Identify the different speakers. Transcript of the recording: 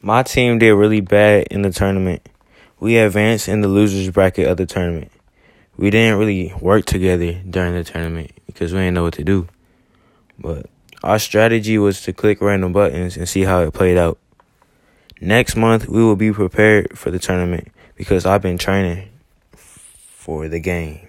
Speaker 1: My team did really bad in the tournament. We advanced in the losers bracket of the tournament. We didn't really work together during the tournament because we didn't know what to do. But our strategy was to click random buttons and see how it played out. Next month, we will be prepared for the tournament because I've been training for the game.